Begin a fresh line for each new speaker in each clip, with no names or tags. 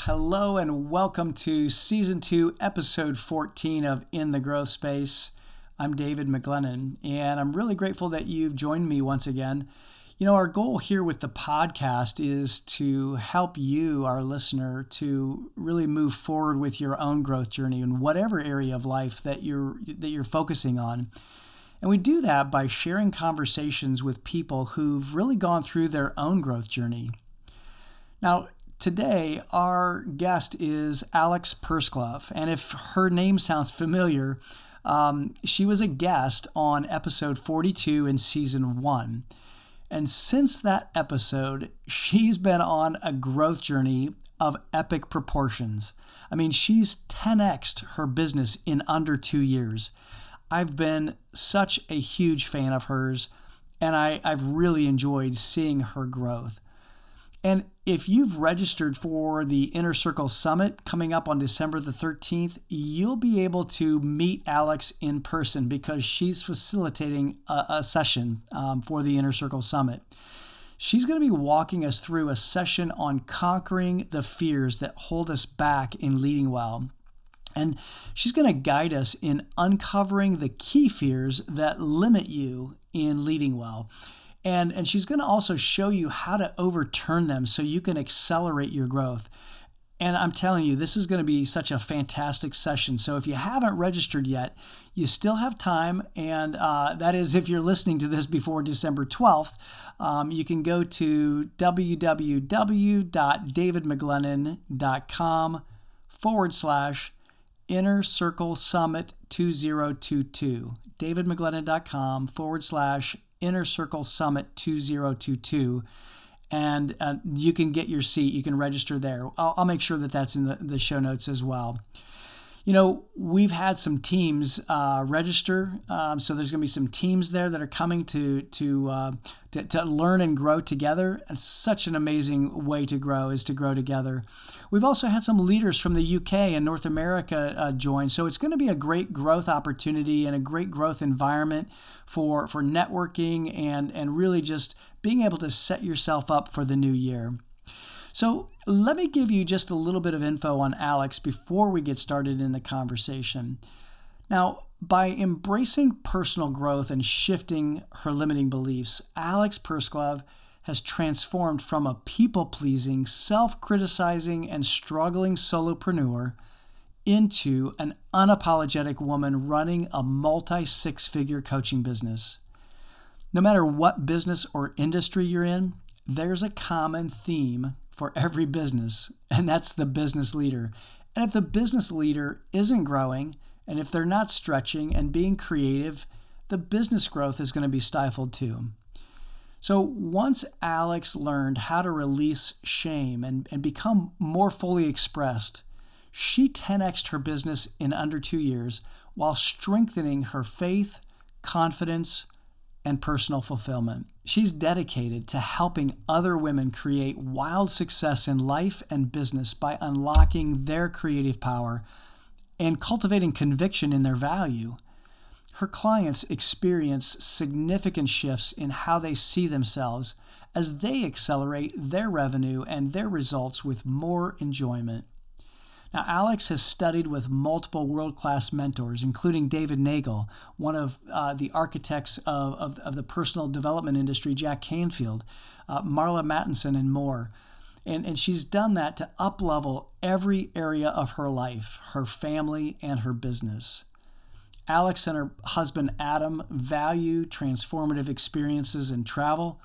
hello and welcome to season two, episode 14 of In the Growth Space. I'm David McGlennon, and I'm really grateful that you've joined me once again. You know, our goal here with the podcast is to help you, our listener, to really move forward with your own growth journey in whatever area of life that you're that you're focusing on. And we do that by sharing conversations with people who've really gone through their own growth journey. Now, today our guest is Alex Persglove. And if her name sounds familiar, um, she was a guest on episode 42 in season one. And since that episode, she's been on a growth journey of epic proportions. I mean, she's 10xed her business in under two years. I've been such a huge fan of hers, and I, I've really enjoyed seeing her growth. And if you've registered for the Inner Circle Summit coming up on December the 13th, you'll be able to meet Alex in person because she's facilitating a, a session um, for the Inner Circle Summit. She's going to be walking us through a session on conquering the fears that hold us back in leading well. And she's going to guide us in uncovering the key fears that limit you in leading well and and she's going to also show you how to overturn them so you can accelerate your growth. And i'm telling you this is going to be such a fantastic session. So if you haven't registered yet you still have time. And uh, that is if you're listening to this before december 12th um, you can go to www.davidmcglennon.com forward slash inner circle summit 2022 davidmcglennon.com forward slash Inner Circle Summit 2022. And uh, you can get your seat. You can register there. I'll, I'll make sure that that's in the, the show notes as well you know, we've had some teams uh, register, um, so there's going to be some teams there that are coming to to, uh, to, to learn and grow together. It's such an amazing way to grow is to grow together. We've also had some leaders from the UK and North America uh, join, so it's going to be a great growth opportunity and a great growth environment for for networking and and really just being able to set yourself up for the new year. So, let me give you just a little bit of info on Alex before we get started in the conversation. Now, by embracing personal growth and shifting her limiting beliefs, Alex Persglove has transformed from a people pleasing, self criticizing, and struggling solopreneur into an unapologetic woman running a multi six figure coaching business. No matter what business or industry you're in, there's a common theme for every business, and that's the business leader. And if the business leader isn't growing, and if they're not stretching and being creative, the business growth is going to be stifled too. So once Alex learned how to release shame and, and become more fully expressed, she 10xed her business in under two years while strengthening her faith, confidence, and personal fulfillment. She's dedicated to helping other women create wild success in life and business by unlocking their creative power and cultivating conviction in their value. Her clients experience significant shifts in how they see themselves as they accelerate their revenue and their results with more enjoyment. Now, Alex has studied with multiple world class mentors, including David Neagle, one of uh, the architects of, of, of, the personal development industry, Jack Canfield, uh, Marla Mattenson, and more. And, and she's done that to uplevel every area of her life, her family, and her business. Alex and her husband Adam value transformative experiences and travel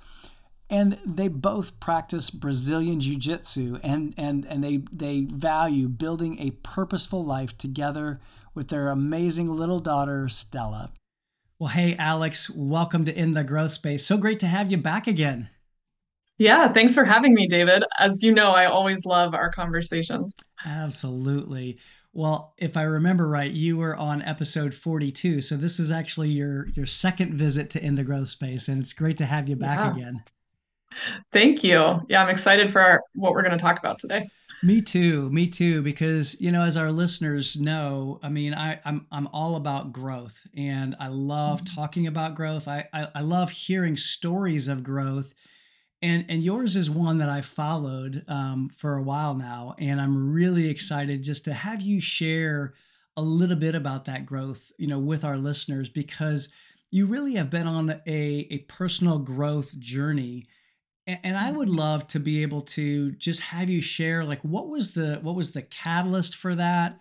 and they both practice Brazilian jiu-jitsu and, and, and they, they value building a purposeful life together with their amazing little daughter, Stella. Well, hey, Alex, welcome to In the Growth Space. So great to have you back again.
Yeah, thanks for having me, David. As you know, I always love our conversations.
Absolutely. Well, if I remember right, you were on episode 42. So this is actually your your second visit to In the Growth Space and it's great to have you back yeah. again.
Thank you. Yeah, I'm excited for our, what we're going to talk about today.
Me too. Me too. Because you know, as our listeners know, I mean, I, I'm I'm all about growth, and I love mm-hmm. talking about growth. I, I I love hearing stories of growth, and and yours is one that I've followed um, for a while now, and I'm really excited just to have you share a little bit about that growth, you know, with our listeners because you really have been on a a personal growth journey, and, and I would love to be able to just have you share like what was the what was the catalyst for that,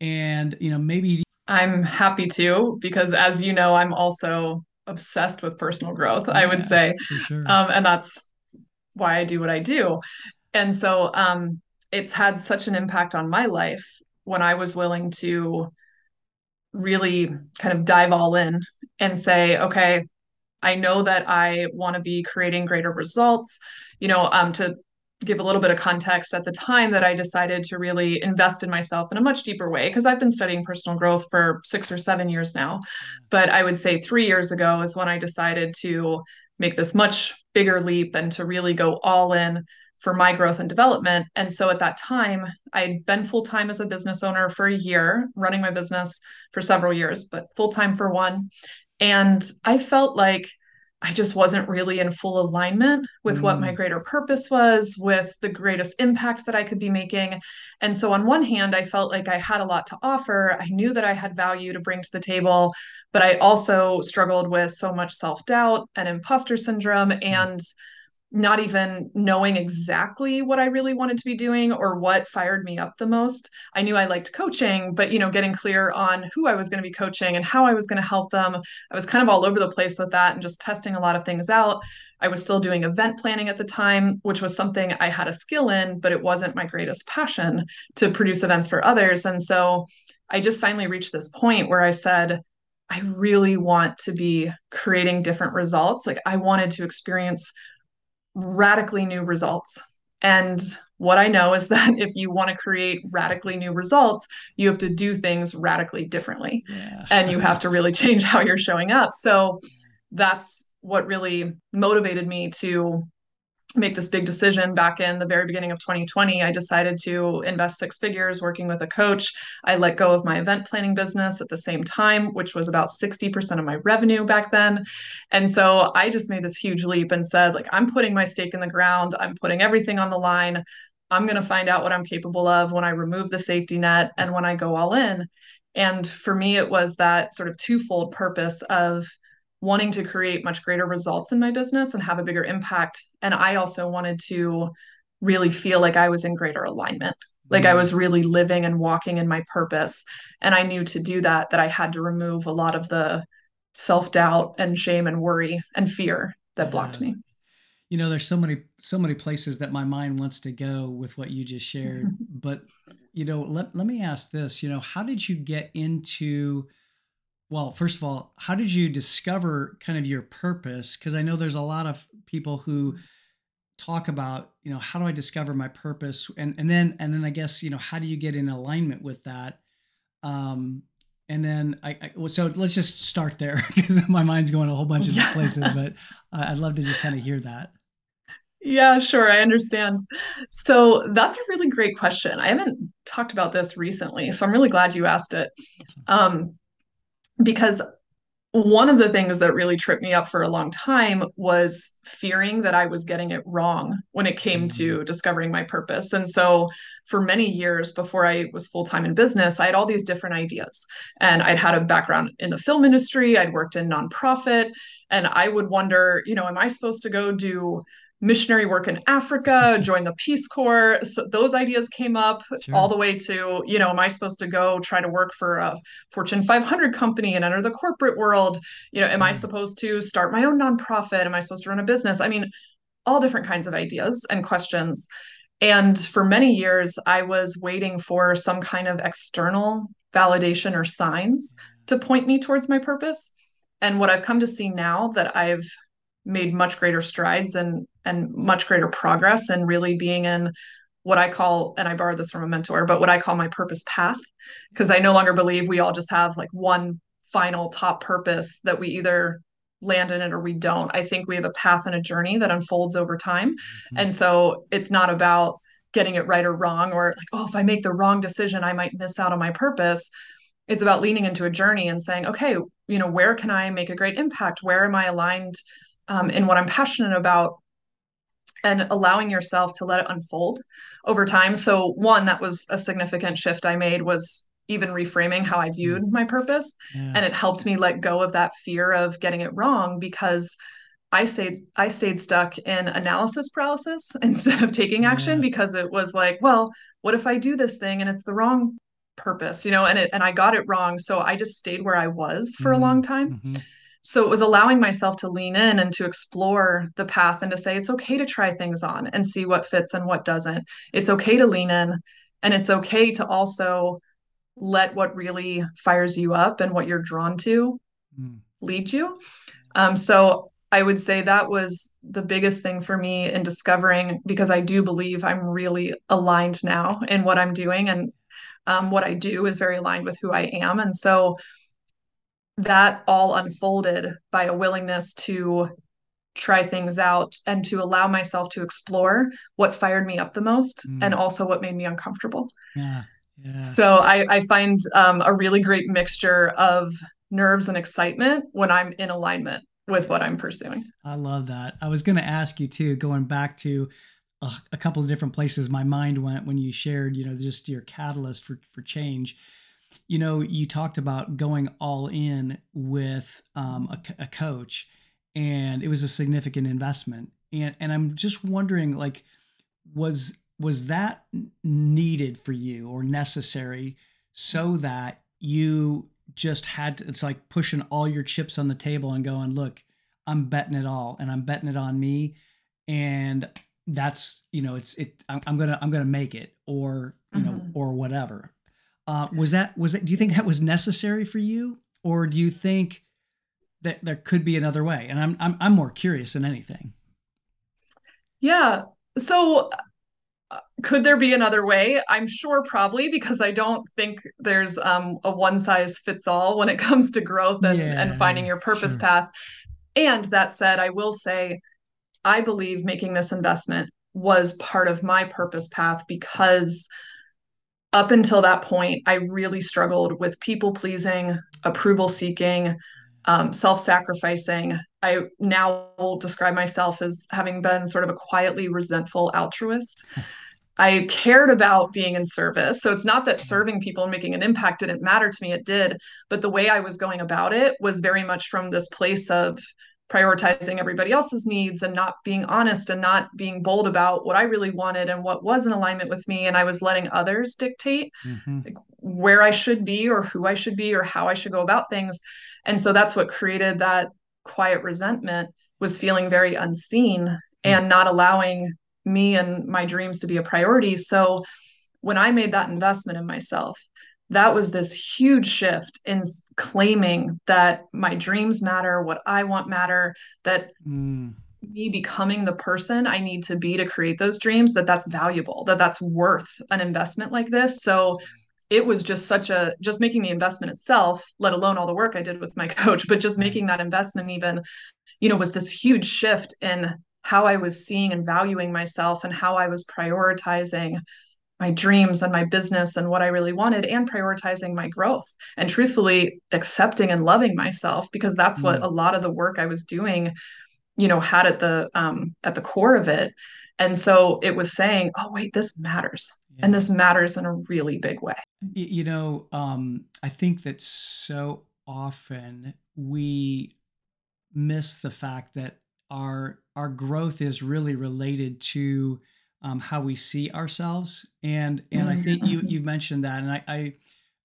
and you know maybe
I'm happy to because as you know, I'm also obsessed with personal growth. Yeah, I would say, sure. um, and that's why I do what I do. And so um, it's had such an impact on my life when I was willing to really kind of dive all in and say, okay, I know that I want to be creating greater results. You know, um, to give a little bit of context at the time that I decided to really invest in myself in a much deeper way, because I've been studying personal growth for six or seven years now. But I would say three years ago is when I decided to make this much bigger leap and to really go all in for my growth and development. And so at that time, I had been full time as a business owner for a year, running my business for several years, but full time for one. And I felt like I just wasn't really in full alignment with mm. what my mm. greater purpose was, with the greatest impact that I could be making. And so, on one hand, I felt like I had a lot to offer. I knew that I had value to bring to the table, but I also struggled with so much self doubt and imposter syndrome mm. Not even knowing exactly what I really wanted to be doing or what fired me up the most. I knew I liked coaching, but you know, getting clear on who I was going to be coaching and how I was going to help them. I was kind of all over the place with that and just testing a lot of things out. I was still doing event planning at the time, which was something I had a skill in, but it wasn't my greatest passion to produce events for others. And so I just finally reached this point where I said, I really want to be creating different results. Like I wanted to experience radically new results. And what I know is that if you want to create radically new results, you have to do things radically differently. Yeah. and you have to really change how you're showing up. So that's what really motivated me to make this big decision back in the very beginning of 2020 i decided to invest six figures working with a coach. I let go of my event planning business at the same time which was about 60% of my revenue back then. And so i just made this huge leap and said like i'm putting my stake in the ground. I'm putting everything on the line. I'm going to find out what i'm capable of when i remove the safety net and when i go all in. And for me it was that sort of twofold purpose of wanting to create much greater results in my business and have a bigger impact. And I also wanted to really feel like I was in greater alignment, like mm. I was really living and walking in my purpose. And I knew to do that, that I had to remove a lot of the self doubt and shame and worry and fear that blocked me.
You know, there's so many, so many places that my mind wants to go with what you just shared. but, you know, let, let me ask this, you know, how did you get into, well, first of all, how did you discover kind of your purpose? Because I know there's a lot of people who talk about, you know, how do I discover my purpose? And and then and then I guess, you know, how do you get in alignment with that? Um, and then I, I so let's just start there because my mind's going a whole bunch of yeah. places, but I'd love to just kind of hear that.
Yeah, sure. I understand. So that's a really great question. I haven't talked about this recently, so I'm really glad you asked it. Um, because one of the things that really tripped me up for a long time was fearing that I was getting it wrong when it came to mm-hmm. discovering my purpose. And so, for many years before I was full time in business, I had all these different ideas. And I'd had a background in the film industry, I'd worked in nonprofit, and I would wonder, you know, am I supposed to go do missionary work in Africa, join the Peace Corps. So those ideas came up sure. all the way to, you know, am I supposed to go try to work for a Fortune 500 company and enter the corporate world? You know, am mm. I supposed to start my own nonprofit? Am I supposed to run a business? I mean, all different kinds of ideas and questions. And for many years, I was waiting for some kind of external validation or signs mm. to point me towards my purpose. And what I've come to see now that I've made much greater strides and and much greater progress and really being in what I call, and I borrowed this from a mentor, but what I call my purpose path, because I no longer believe we all just have like one final top purpose that we either land in it or we don't. I think we have a path and a journey that unfolds over time. Mm-hmm. And so it's not about getting it right or wrong or like, oh, if I make the wrong decision, I might miss out on my purpose. It's about leaning into a journey and saying, okay, you know, where can I make a great impact? Where am I aligned um, in what I'm passionate about? and allowing yourself to let it unfold over time. So one that was a significant shift I made was even reframing how I mm. viewed my purpose. Yeah. And it helped me let go of that fear of getting it wrong because I stayed I stayed stuck in analysis paralysis instead of taking action yeah. because it was like, well, what if I do this thing and it's the wrong purpose, you know, and it and I got it wrong. So I just stayed where I was for mm-hmm. a long time. Mm-hmm. So it was allowing myself to lean in and to explore the path and to say it's okay to try things on and see what fits and what doesn't. It's okay to lean in and it's okay to also let what really fires you up and what you're drawn to mm. lead you. Um, so I would say that was the biggest thing for me in discovering because I do believe I'm really aligned now in what I'm doing and um, what I do is very aligned with who I am. And so that all unfolded by a willingness to try things out and to allow myself to explore what fired me up the most mm. and also what made me uncomfortable.
Yeah. Yeah.
So I, I find um, a really great mixture of nerves and excitement when I'm in alignment with what I'm pursuing.
I love that. I was going to ask you too, going back to a, a, couple of different places my mind went when you shared, you know, just your catalyst for for change. You know, you talked about going all in with um, a, a coach, and it was a significant investment. And and I'm just wondering, like, was was that needed for you or necessary so that you just had to, it's like pushing all your chips on the table and going look i'm betting it all and i'm betting it on me and that's you know it's it i'm, I'm gonna i'm gonna make it or you mm-hmm. know or whatever uh, was that was it do you think that was necessary for you or do you think that there could be another way and i'm i'm, I'm more curious than anything
yeah so could there be another way? I'm sure probably because I don't think there's um, a one size fits all when it comes to growth and, yeah, and finding your purpose sure. path. And that said, I will say, I believe making this investment was part of my purpose path because up until that point, I really struggled with people pleasing, approval seeking, um, self sacrificing. I now will describe myself as having been sort of a quietly resentful altruist. I cared about being in service. So it's not that mm-hmm. serving people and making an impact didn't matter to me, it did. But the way I was going about it was very much from this place of prioritizing everybody else's needs and not being honest and not being bold about what I really wanted and what was in alignment with me. And I was letting others dictate mm-hmm. like, where I should be or who I should be or how I should go about things. And so that's what created that quiet resentment was feeling very unseen mm-hmm. and not allowing me and my dreams to be a priority. So when I made that investment in myself, that was this huge shift in claiming that my dreams matter, what I want matter, that mm. me becoming the person I need to be to create those dreams, that that's valuable, that that's worth an investment like this. So it was just such a just making the investment itself, let alone all the work I did with my coach, but just making that investment even, you know, was this huge shift in how I was seeing and valuing myself and how I was prioritizing my dreams and my business and what I really wanted and prioritizing my growth and truthfully accepting and loving myself because that's mm. what a lot of the work I was doing you know had at the um at the core of it and so it was saying oh wait this matters yeah. and this matters in a really big way
you know um i think that so often we miss the fact that our our growth is really related to um, how we see ourselves. And and I think you mm-hmm. you mentioned that. And I, I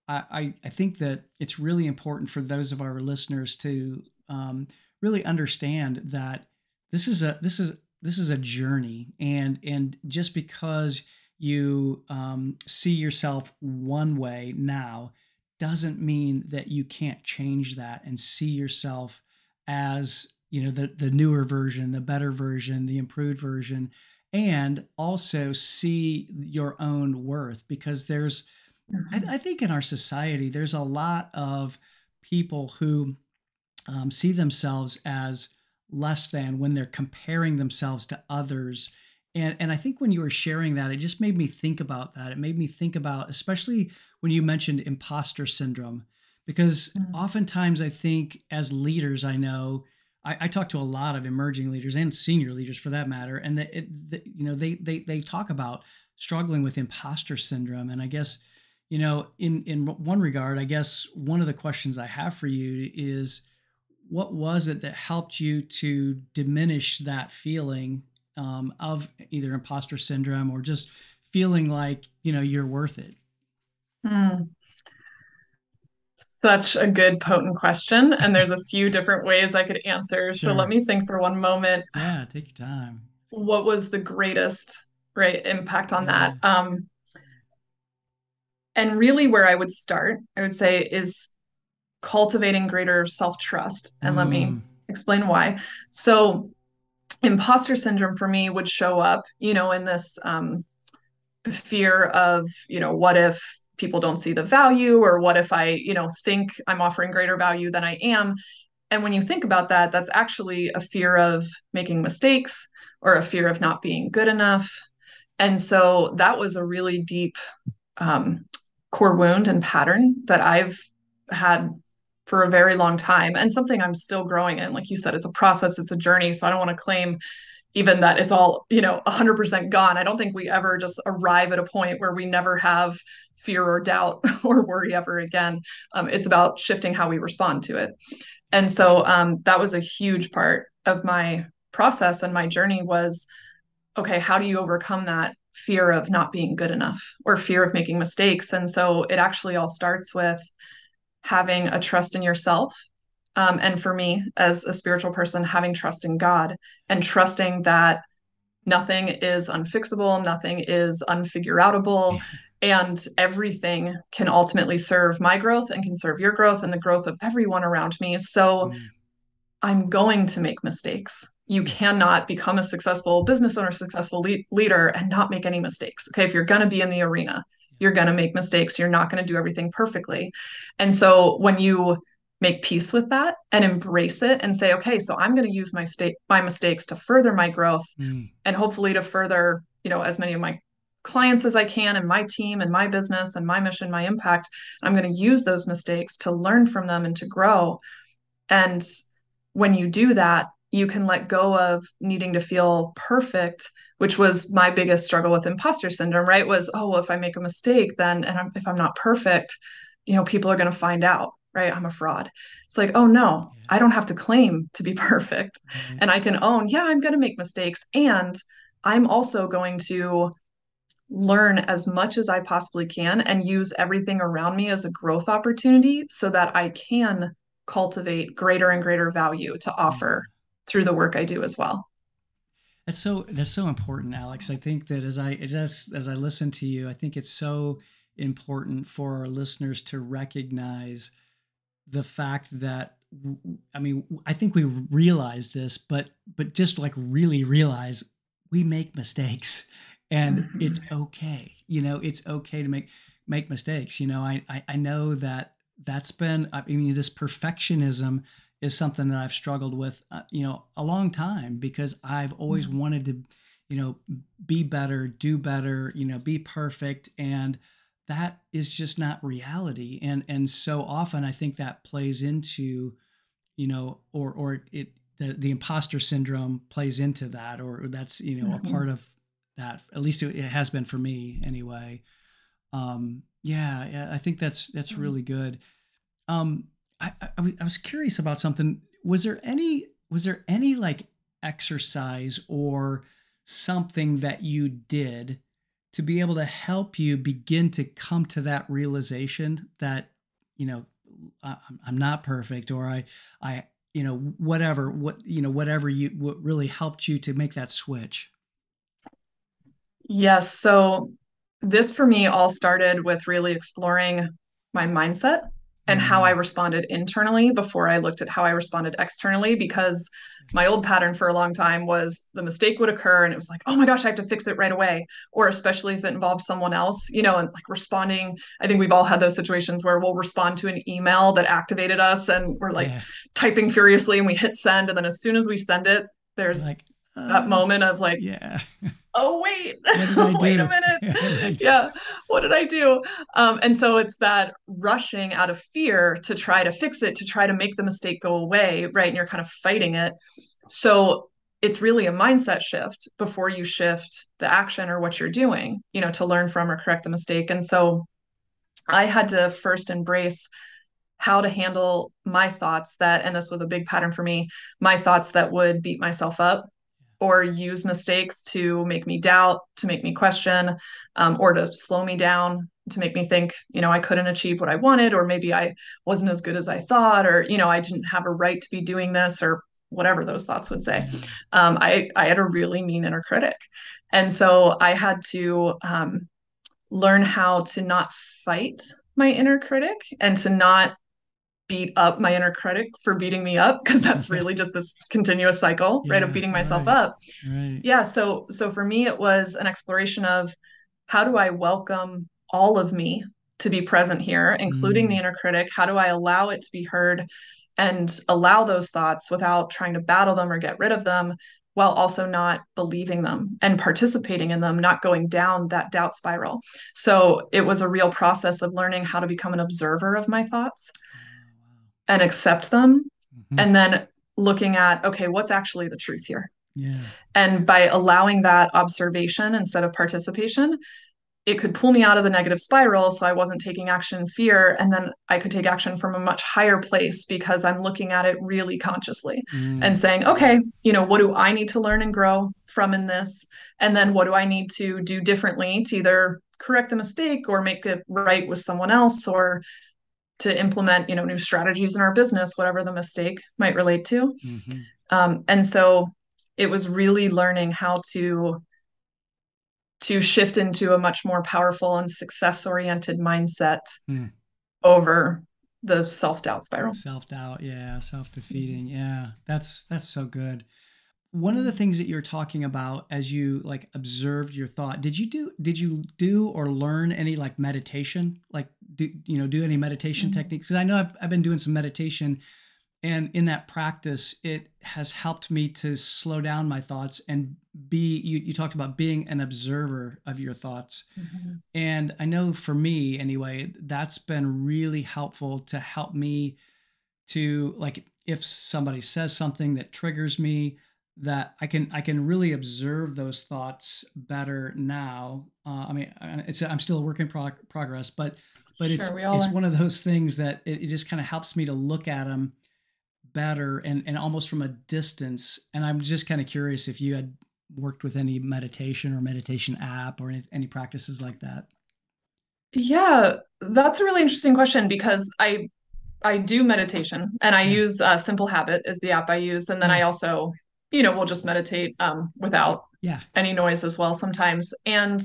I I think that it's really important for those of our listeners to um, really understand that this is a this is this is a journey. And and just because you um, see yourself one way now doesn't mean that you can't change that and see yourself as you know the the newer version the better version the improved version and also see your own worth because there's I, mm-hmm. I think in our society there's a lot of people who um, see themselves as less than when they're comparing themselves to others and and I think when you were sharing that it just made me think about that it made me think about especially when you mentioned imposter syndrome because mm-hmm. oftentimes I think as leaders I know I, I, talk to a lot of emerging leaders and senior leaders for that matter, and the, you know they they they talk about struggling with imposter syndrome, and I guess you know in in one regard, I guess one of the questions I have for you is what was it that helped you to diminish that feeling um, of either imposter syndrome or just feeling like you know you're worth it?
Hmm. Such a good, potent question. And there's a few different ways I could answer. Sure. So let me think for one moment.
Yeah, take your time.
What was the greatest right impact on yeah. that? Um, and really where I would start, I would say, is cultivating greater self-trust. And mm. let me mm. explain why. So imposter syndrome for me would show up, you know, in this um, fear of, you know, what if people don't see the value or what if i you know think i'm offering greater value than i am. And when you think about that that's actually a fear of making mistakes or a fear of not being good enough. And so that was a really deep um, core wound and pattern that i've had for a very long time and something i'm still growing in. Like you said it's a process it's a journey. So i don't want to claim even that it's all you know 100% gone. I don't think we ever just arrive at a point where we never have fear or doubt or worry ever again. Um, it's about shifting how we respond to it. And so um, that was a huge part of my process and my journey was okay how do you overcome that fear of not being good enough or fear of making mistakes? And so it actually all starts with having a trust in yourself um, and for me, as a spiritual person, having trust in God and trusting that nothing is unfixable, nothing is unfigureoutable, and everything can ultimately serve my growth and can serve your growth and the growth of everyone around me. So mm. I'm going to make mistakes. You cannot become a successful business owner, successful le- leader, and not make any mistakes. Okay. If you're going to be in the arena, you're going to make mistakes. You're not going to do everything perfectly. And so when you make peace with that and embrace it and say okay so i'm going to use my state my mistakes to further my growth mm. and hopefully to further you know as many of my clients as i can and my team and my business and my mission my impact i'm going to use those mistakes to learn from them and to grow. And when you do that you can let go of needing to feel perfect which was my biggest struggle with imposter syndrome right? Was oh well, if i make a mistake then and I'm, if i'm not perfect you know people are going to find out right? I'm a fraud. It's like, oh no, yeah. I don't have to claim to be perfect. Mm-hmm. And I can own, yeah, I'm going to make mistakes. And I'm also going to learn as much as I possibly can and use everything around me as a growth opportunity so that I can cultivate greater and greater value to offer mm-hmm. through the work I do as well.
That's so that's so important, Alex. I think that as I as as I listen to you, I think it's so important for our listeners to recognize the fact that I mean, I think we realize this, but but just like really realize we make mistakes and mm-hmm. it's okay. You know, it's okay to make make mistakes. You know, I, I I know that that's been I mean this perfectionism is something that I've struggled with, uh, you know, a long time because I've always mm-hmm. wanted to, you know, be better, do better, you know, be perfect and that is just not reality. And and so often i think that plays into you know or or it the, the imposter syndrome plays into that or that's you know mm-hmm. a part of that. At least it, it, has been for me anyway. Um yeah, yeah i think that's that's mm-hmm. really good. Um I, I i was curious about something. Was there any was there any like exercise or something that you did to be able to help you begin to come to that realization that you know I'm not perfect or I I you know whatever what you know whatever you what really helped you to make that switch.
Yes. So this for me all started with really exploring my mindset and how I mm. responded internally before I looked at how I responded externally because my old pattern for a long time was the mistake would occur and it was like, oh my gosh, I have to fix it right away. Or especially if it involves someone else, you know, and like responding. I think we've all had those situations where we'll respond to an email that activated us and we're like yeah. typing furiously and we hit send. And then as soon as we send it, there's like, that uh, moment of like,
yeah.
oh wait, wait a minute. yeah, what did I do? Um, and so it's that rushing out of fear to try to fix it, to try to make the mistake go away, right? And you're kind of fighting it. So it's really a mindset shift before you shift the action or what you're doing, you know, to learn from or correct the mistake. And so I had to first embrace how to handle my thoughts that, and this was a big pattern for me, my thoughts that would beat myself up or use mistakes to make me doubt, to make me question, um, or to slow me down, to make me think, you know, I couldn't achieve what I wanted, or maybe I wasn't as good as I thought, or, you know, I didn't have a right to be doing this, or whatever those thoughts would say. Um, I, I had a really mean inner critic. And so I had to um, learn how to not fight my inner critic and to not beat up my inner critic for beating me up because that's really just this continuous cycle yeah, right of beating myself
right,
up
right.
yeah so so for me it was an exploration of how do i welcome all of me to be present here including mm. the inner critic how do i allow it to be heard and allow those thoughts without trying to battle them or get rid of them while also not believing them and participating in them, not going down that doubt spiral. So it was a real process of learning how to become an observer of my thoughts and accept them. Mm-hmm. And then looking at, okay, what's actually the truth here?
Yeah.
And by allowing that observation instead of participation, it could pull me out of the negative spiral so I wasn't taking action in fear. And then I could take action from a much higher place because I'm looking at it really consciously mm. and saying, okay, you know, what do I need to learn and grow from in this? And then what do I need to do differently to either correct the mistake or make it right with someone else or to implement, you know, new strategies in our business, whatever the mistake might relate to. Mm-hmm. Um, and so it was really learning how to to shift into a much more powerful and success oriented mindset mm. over the self doubt spiral.
Self doubt, yeah, self defeating, yeah. That's that's so good. One of the things that you're talking about as you like observed your thought, did you do did you do or learn any like meditation? Like do you know do any meditation mm-hmm. techniques? Because I know I've I've been doing some meditation and in that practice it has helped me to slow down my thoughts and be you, you talked about being an observer of your thoughts mm-hmm. and i know for me anyway that's been really helpful to help me to like if somebody says something that triggers me that i can i can really observe those thoughts better now uh, i mean it's i'm still a work in prog- progress but but sure, it's it's one of those things that it, it just kind of helps me to look at them better and, and almost from a distance. And I'm just kind of curious if you had worked with any meditation or meditation app or any, any practices like that.
Yeah, that's a really interesting question because I I do meditation and I use uh, Simple Habit is the app I use, and then I also you know we'll just meditate um, without
yeah
any noise as well sometimes. And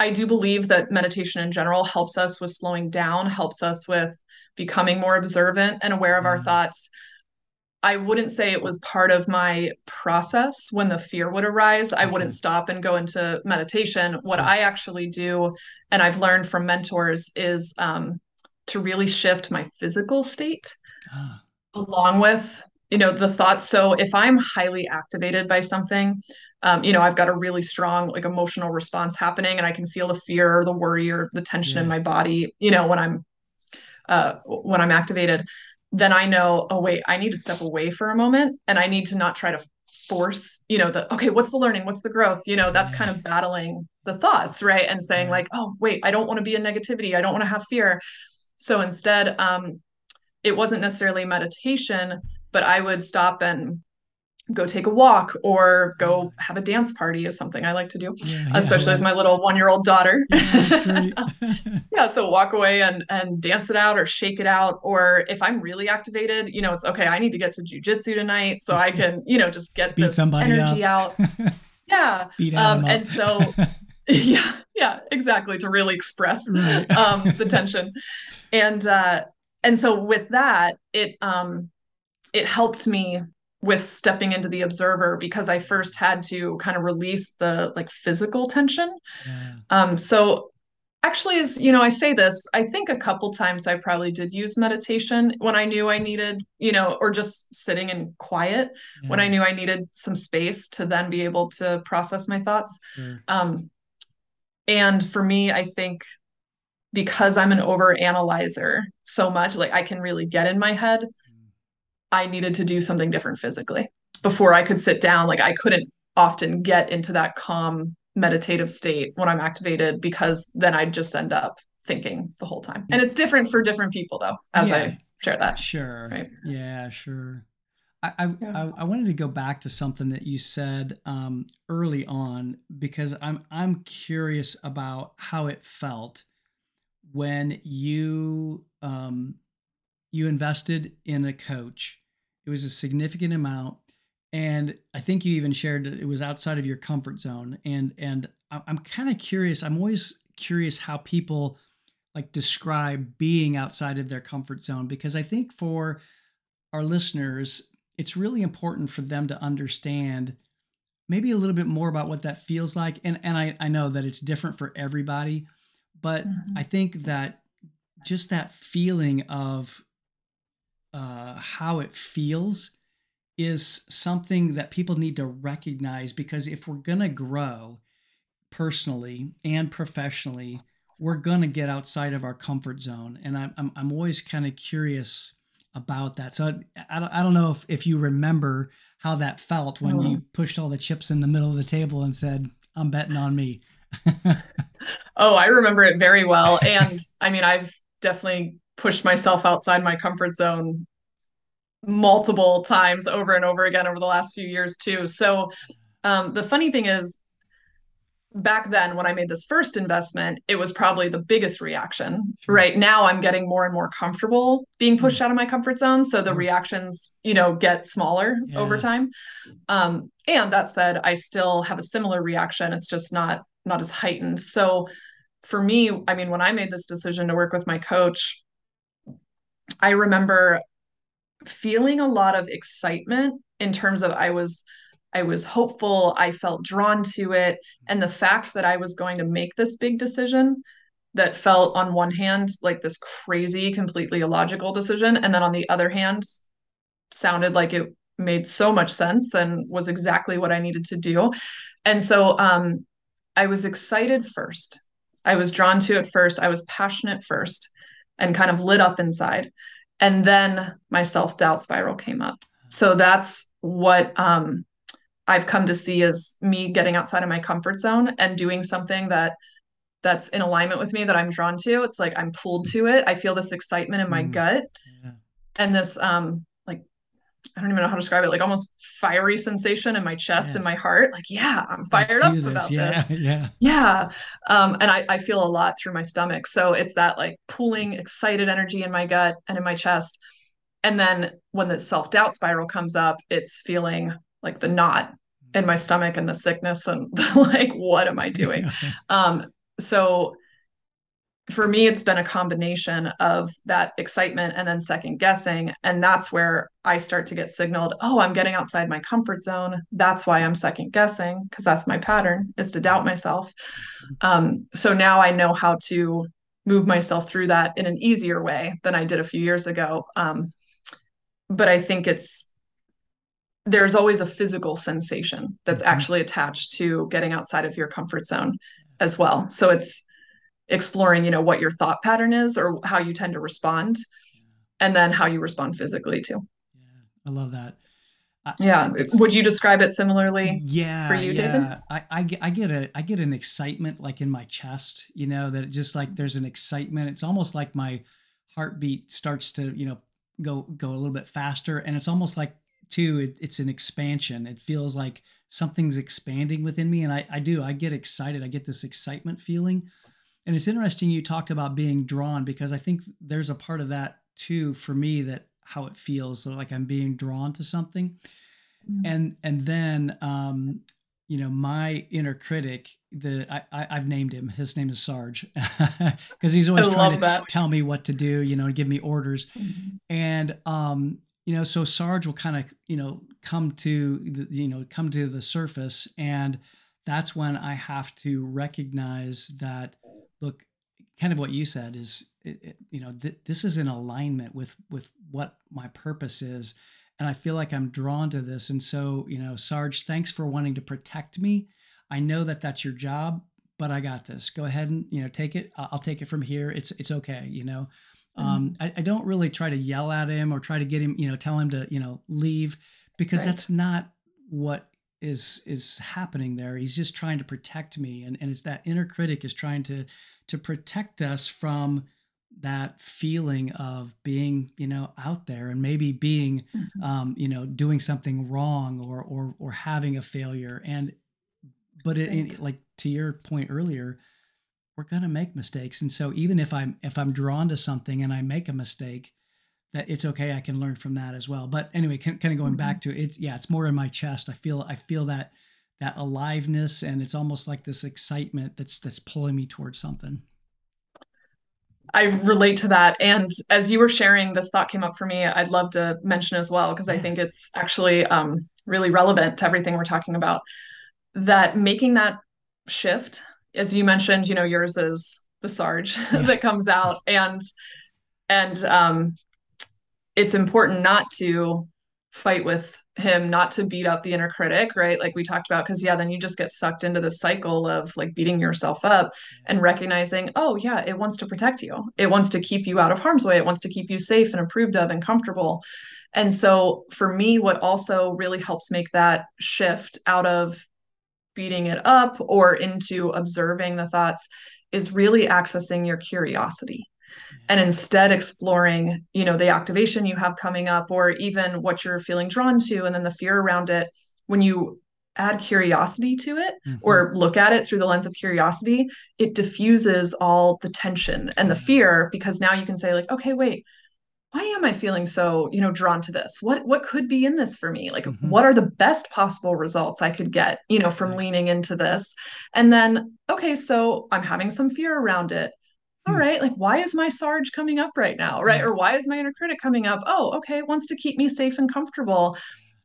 I do believe that meditation in general helps us with slowing down, helps us with becoming more observant and aware of our thoughts. I wouldn't say it was part of my process when the fear would arise. I wouldn't stop and go into meditation. What. I actually do, and I've learned from mentors, is um, to really shift my physical state ah. along with you know the thoughts so if i'm highly activated by something um, you know i've got a really strong like emotional response happening and i can feel the fear or the worry or the tension yeah. in my body you know when i'm uh, when i'm activated then I know, oh, wait, I need to step away for a moment and I need to not try to force, you know, the, okay, what's the learning? What's the growth? You know, that's kind of battling the thoughts, right? And saying, like, oh, wait, I don't want to be in negativity. I don't want to have fear. So instead, um, it wasn't necessarily meditation, but I would stop and go take a walk or go have a dance party is something I like to do, yeah, yeah, especially with my little one year old daughter. Yeah, yeah, so walk away and and dance it out or shake it out. Or if I'm really activated, you know, it's okay. I need to get to jujitsu tonight so I can, you know, just get Beat this energy up. out. Yeah. Um, and so yeah, yeah, exactly. To really express right. um the tension. And uh and so with that, it um it helped me with stepping into the observer because I first had to kind of release the like physical tension. Yeah. Um, so actually as you know i say this i think a couple times i probably did use meditation when i knew i needed you know or just sitting in quiet yeah. when i knew i needed some space to then be able to process my thoughts sure. um and for me i think because i'm an over analyzer so much like i can really get in my head mm. I needed to do something different physically before i could sit down like i couldn't often get into that calm meditative state when I'm activated because then I'd just end up thinking the whole time. And it's different for different people though, as yeah, I share that.
Sure. Right? Yeah, sure. I, I, yeah. I, I, wanted to go back to something that you said um, early on because I'm I'm curious about how it felt when you um, you invested in a coach. It was a significant amount, and I think you even shared that it was outside of your comfort zone. And and I'm kind of curious. I'm always curious how people like describe being outside of their comfort zone because I think for our listeners, it's really important for them to understand maybe a little bit more about what that feels like. And and I, I know that it's different for everybody, but mm-hmm. I think that just that feeling of uh, how it feels is something that people need to recognize because if we're going to grow personally and professionally, we're going to get outside of our comfort zone. And I'm, I'm, I'm always kind of curious about that. So I, I don't know if, if you remember how that felt when you mm-hmm. pushed all the chips in the middle of the table and said, I'm betting on me.
oh, I remember it very well. And I mean, I've definitely pushed myself outside my comfort zone multiple times over and over again over the last few years too. So um, the funny thing is, back then when I made this first investment, it was probably the biggest reaction. Right now, I'm getting more and more comfortable being pushed mm. out of my comfort zone, so the reactions, you know, get smaller yeah. over time. Um, and that said, I still have a similar reaction. It's just not not as heightened. So for me, I mean, when I made this decision to work with my coach, I remember feeling a lot of excitement in terms of I was I was hopeful, I felt drawn to it and the fact that I was going to make this big decision that felt on one hand like this crazy completely illogical decision and then on the other hand sounded like it made so much sense and was exactly what I needed to do. And so um I was excited first. I was drawn to it first. I was passionate first and kind of lit up inside and then my self-doubt spiral came up so that's what um, i've come to see as me getting outside of my comfort zone and doing something that that's in alignment with me that i'm drawn to it's like i'm pulled to it i feel this excitement in my mm. gut yeah. and this um I don't even know how to describe it, like almost fiery sensation in my chest yeah. and my heart. Like, yeah, I'm fired up this. about
yeah,
this.
Yeah.
Yeah. Um, and I, I feel a lot through my stomach. So it's that like pooling, excited energy in my gut and in my chest. And then when the self doubt spiral comes up, it's feeling like the knot in my stomach and the sickness and like, what am I doing? um, so for me it's been a combination of that excitement and then second guessing. And that's where i start to get signaled oh i'm getting outside my comfort zone. That's why i'm second guessing because that's my pattern is to doubt myself. Um, so now i know how to move myself through that in an easier way than i did a few years ago. Um, but i think it's there's always a physical sensation that's mm-hmm. actually attached to getting outside of your comfort zone as well. So it's exploring you know what your thought pattern is or how you tend to respond yeah. and then how you respond physically too.
Yeah i love that.
I, yeah would you describe it similarly
yeah
for you
yeah.
david?
I, I get i get a i get an excitement like in my chest you know that just like mm-hmm. there's an excitement. It's almost like my heartbeat starts to you know go go a little bit faster and it's almost like too it, it's an expansion. It feels like something's expanding within me and I, I do. I get excited. I get this excitement feeling and it's interesting you talked about being drawn because I think there's a part of that too for me that how it feels so like I'm being drawn to something. Mm-hmm. And and then um, you know, my inner critic, the I, I have named him. His name is Sarge because he's always I trying to that. tell me what to do, you know, give me orders. Mm-hmm. And um, you know, so Sarge will kind of you know come to the, you know come to the surface, and that's when I have to recognize that look, kind of what you said is it, it, you know th- this is in alignment with with what my purpose is and i feel like i'm drawn to this and so you know sarge thanks for wanting to protect me. I know that that's your job but i got this. Go ahead and you know take it. I'll take it from here. It's it's okay you know? Mm-hmm. um, I, I, don't really try to yell at him or try to get him you know tell him to you know leave because right. that's not what is is happening there. He's just trying to protect me and and it's that inner critic is trying to to protect us from that feeling of being you know out there and maybe being mm-hmm. um, you know doing something wrong or or or having a failure. And but it, it, like to your point earlier we're going to make mistakes. And so even if i'm if i'm drawn to something and i make a mistake that it's okay i can learn from that as well. But anyway kind of going mm-hmm. back to it, it's yeah it's more in my chest. I feel i feel that that aliveness and it's almost like this excitement that's that's pulling me towards something
I relate to that. And as you were sharing, this thought came up for me. I'd love to mention as well, because. I think it's actually um, really relevant to everything we're talking about. That making that shift, as you mentioned, you know, yours is the Sarge yeah. that comes out. And and um, it's important not to fight with him not to beat up the inner critic, right? Like we talked about, because yeah, then you just get sucked into the cycle of like beating yourself up and mm-hmm. recognizing, oh, yeah, it wants to protect you. It wants to keep you out of harm's way. It wants to keep you safe and approved of and comfortable. And so for me, what also really helps make that shift out of beating it up or into observing the thoughts is really accessing your curiosity and instead exploring you know the activation you have coming up or even what you're feeling drawn to and then the fear around it when you add curiosity to it mm-hmm. or look at it through the lens of curiosity it diffuses all the tension and the fear because now you can say like okay wait why am i feeling so you know drawn to this? What what could be in this for me? Like mm-hmm. what are the best possible results i could get you know from leaning into this? And then okay so i'm having some fear around it all hmm. like why is my Sarge coming up right now? Right. Or why is my inner critic coming up? Oh, okay, wants to keep me safe and comfortable.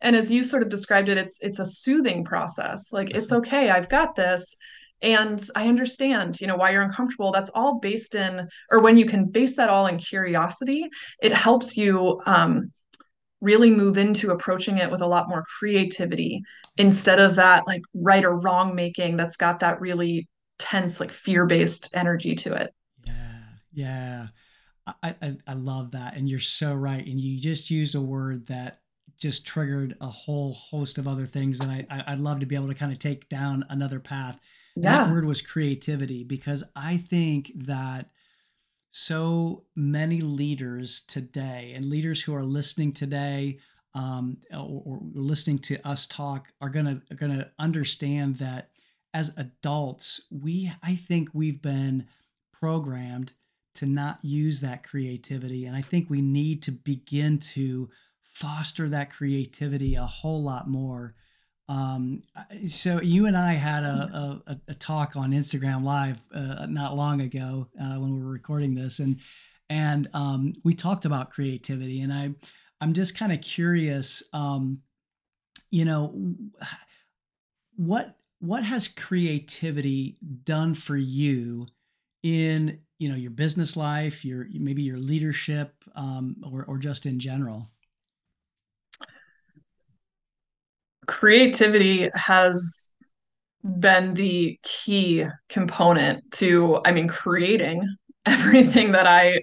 And as you sort of described it, it's it's a soothing process. Like it's mm-hmm. okay, I've got this. And I understand, you know, why you're uncomfortable. That's all based in, or when you can base that all in curiosity, it helps you um, really move into approaching it with a lot more creativity instead of that like right or wrong making that's got that really tense, like fear based energy to it.
Yeah. I, I, I love that. And you're so right. And you just used a word that just triggered a whole host of other things that I, I would love to be able to kind of take down another path. Yeah. That word was creativity because I think that so many leaders today and leaders who are listening today um, or, or listening to us talk are gonna are gonna understand that as adults we I think we've been programmed to not use that creativity. And I think we need to begin to foster that creativity a whole lot more. Um, so you and I had a, a, a talk on Instagram Live uh, not long ago uh, when we were recording this, and and um, we talked about creativity. And I I'm just kind of curious, um, you know, what what has creativity done for you in you know your business life your maybe your leadership um, or, or just in general?
Creativity has been the key component to i mean creating everything that i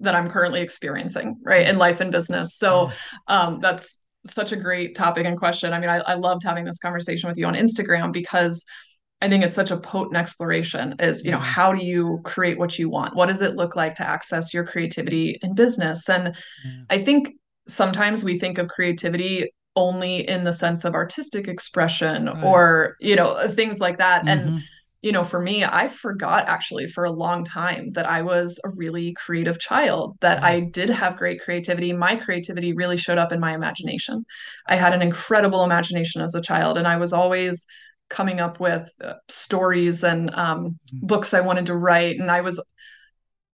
that i'm currently experiencing right in life and business. So um, that's such a great topic and question. I mean I, I loved having this conversation with you on instagram because I think it's such a potent exploration is, you know, how do you create what you want? What does it look like to access your creativity in business? And yeah. I think sometimes we think of creativity only in the sense of artistic expression right. or, you know, things like that. Mm-hmm. And, you know, for me, I forgot actually for a long time that I was a really creative child, that I did have great creativity. My creativity really showed up in my imagination. I had an incredible imagination as a child, and I was always coming up with uh, stories and um, mm-hmm. books I wanted to write. And I was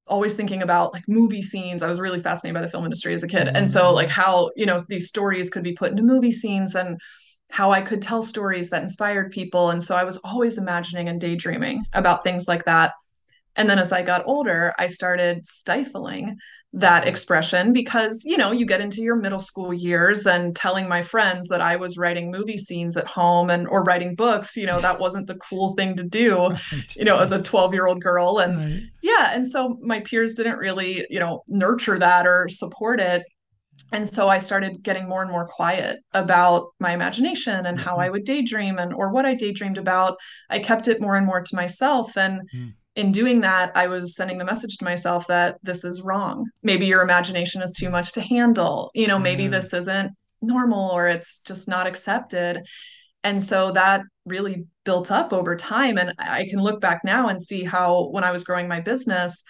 always thinking about like movie scenes. I was really fascinated by the film industry as a kid. Mm-hmm. And so like how, you know, these stories could be put into movie scenes and how I could tell stories that inspired people. And so I was always imagining and daydreaming about things like that. And then as I got older, I started stifling that expression because, you know, you get into your middle school years and telling my friends that I was writing movie scenes at home and or writing books, you know, that wasn't the cool thing to do, right. you know, as a 12-year-old girl. And right. yeah, and so my peers didn't really, you know, nurture that or support it. And so I started getting more and more quiet about my imagination and mm-hmm. how I would daydream and or what I daydreamed about. I kept it more and more to myself and mm in doing that, I was sending the message to myself that this is wrong. Maybe your imagination is too much to handle. You know, maybe this isn't normal or it's just not accepted. And so that really built up over time. And I can look back now and see how when I was growing my business,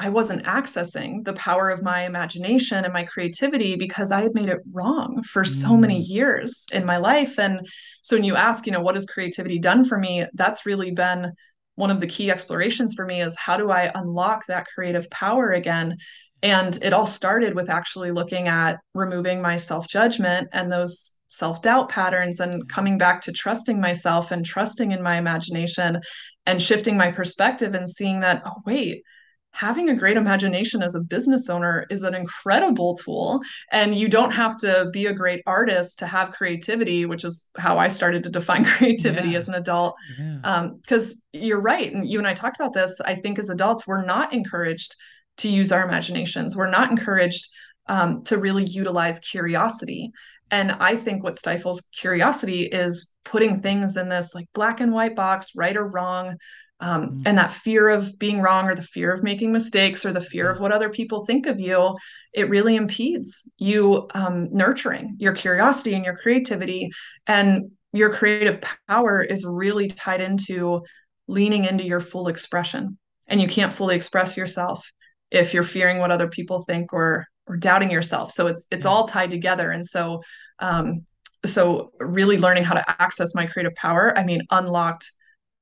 I wasn't accessing the power of my imagination and my creativity because I had made it wrong for so many mm. years in my life. And so when you ask, you know, what has creativity done for me? That's really been one of the key explorations for me is how do I unlock that creative power again? And it all started with actually looking at removing my self judgment and those self doubt patterns and coming back to trusting myself and trusting in my imagination and shifting my perspective and seeing that, oh, wait, having a great imagination as a business owner is an incredible tool. And you don't have to be a great artist to have creativity which is how i started to define creativity yeah. as an adult. Because yeah. um, you're right and you and i talked about this. I think as adults we're not encouraged to use our imaginations. We're not encouraged um, to really utilize curiosity. And i think what stifles curiosity is putting things in this like black and white box right or wrong um, mm. and that fear of being wrong or the fear of making mistakes or the fear of what other people think of you it really impedes you um, nurturing your curiosity and your creativity. And your creative power is really tied into leaning into your full expression. And you can't fully express yourself if you're fearing what other people think or or doubting yourself. So it's it's all tied together. And so um so really learning how to access my creative power i mean unlocked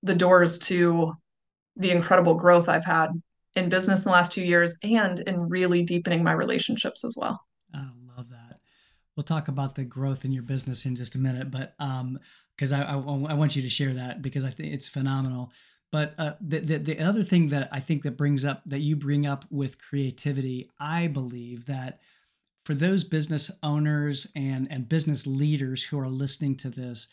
the doors to the incredible growth I've had in business in the last two years and in really deepening my relationships as well.
I love that. We'll talk about the growth in your business in just a minute, but um, because I, I, I want you to share that because I think it's phenomenal. But uh, the, the the other thing that I think that brings up that you bring up with creativity, I believe that for those business owners and and business leaders who are listening to this,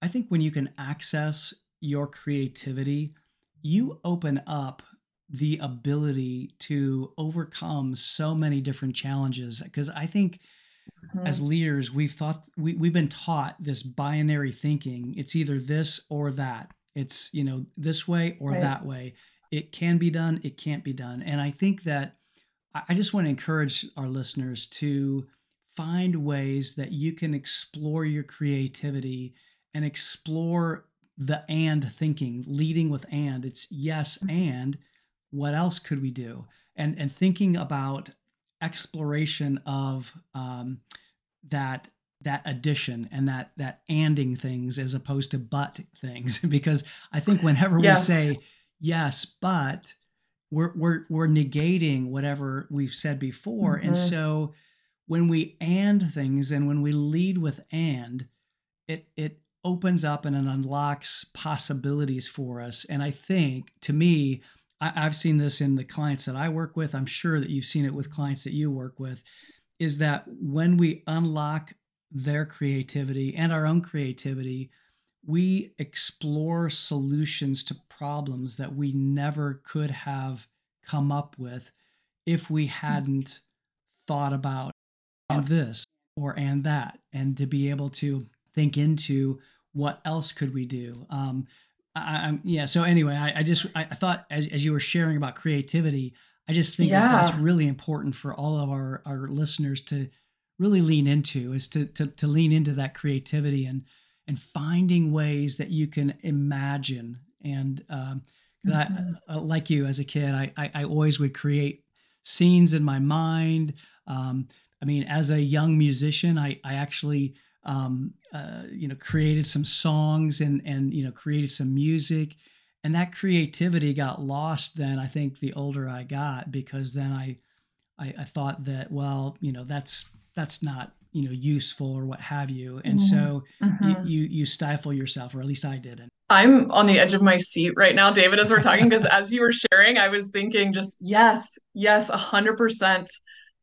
I think when you can access your creativity, you open up the ability to overcome so many different challenges. Because I think mm-hmm. as leaders, we've thought we, we've been taught this binary thinking. It's either this or that. It's, you know, this way or right. that way. It can be done, it can't be done. And I think that I just want to encourage our listeners to find ways that you can explore your creativity and explore the and thinking, leading with and. It's yes and what else could we do? And and thinking about exploration of um, that that addition and that that anding things as opposed to but things because I think whenever yes. we say yes but we're we're we're negating whatever we've said before mm-hmm. and so when we and things and when we lead with and it it opens up and it unlocks possibilities for us. And I think to me, I, have seen this in the clients that I work with. I'm sure that you've seen it with clients that you work with, is that when we unlock their creativity and our own creativity, we explore solutions to problems that we never could have come up with if we hadn't thought about and this or and that and to be able to think into what else could we do? Um, I, am yeah. So anyway, I, I just I, I, thought as, as you were sharing about creativity, I just think yeah. that that's really important for all of our our listeners to really lean into is to to to lean into that creativity and and finding ways that you can imagine and um, mm-hmm. I, like you as a kid, I, I, I always would create scenes in my mind. Um, I mean, as a young musician, I I actually um, uh, you know, created some songs and and you know created some music, and that creativity got lost. Then I think the older I got, because then I, I, I thought that well, you know, that's that's not you know useful or what have you and mm-hmm. so mm-hmm. You, you you stifle yourself or at least i didn't
i'm on the edge of my seat right now david as we're talking because as you were sharing i was thinking just yes yes a 100%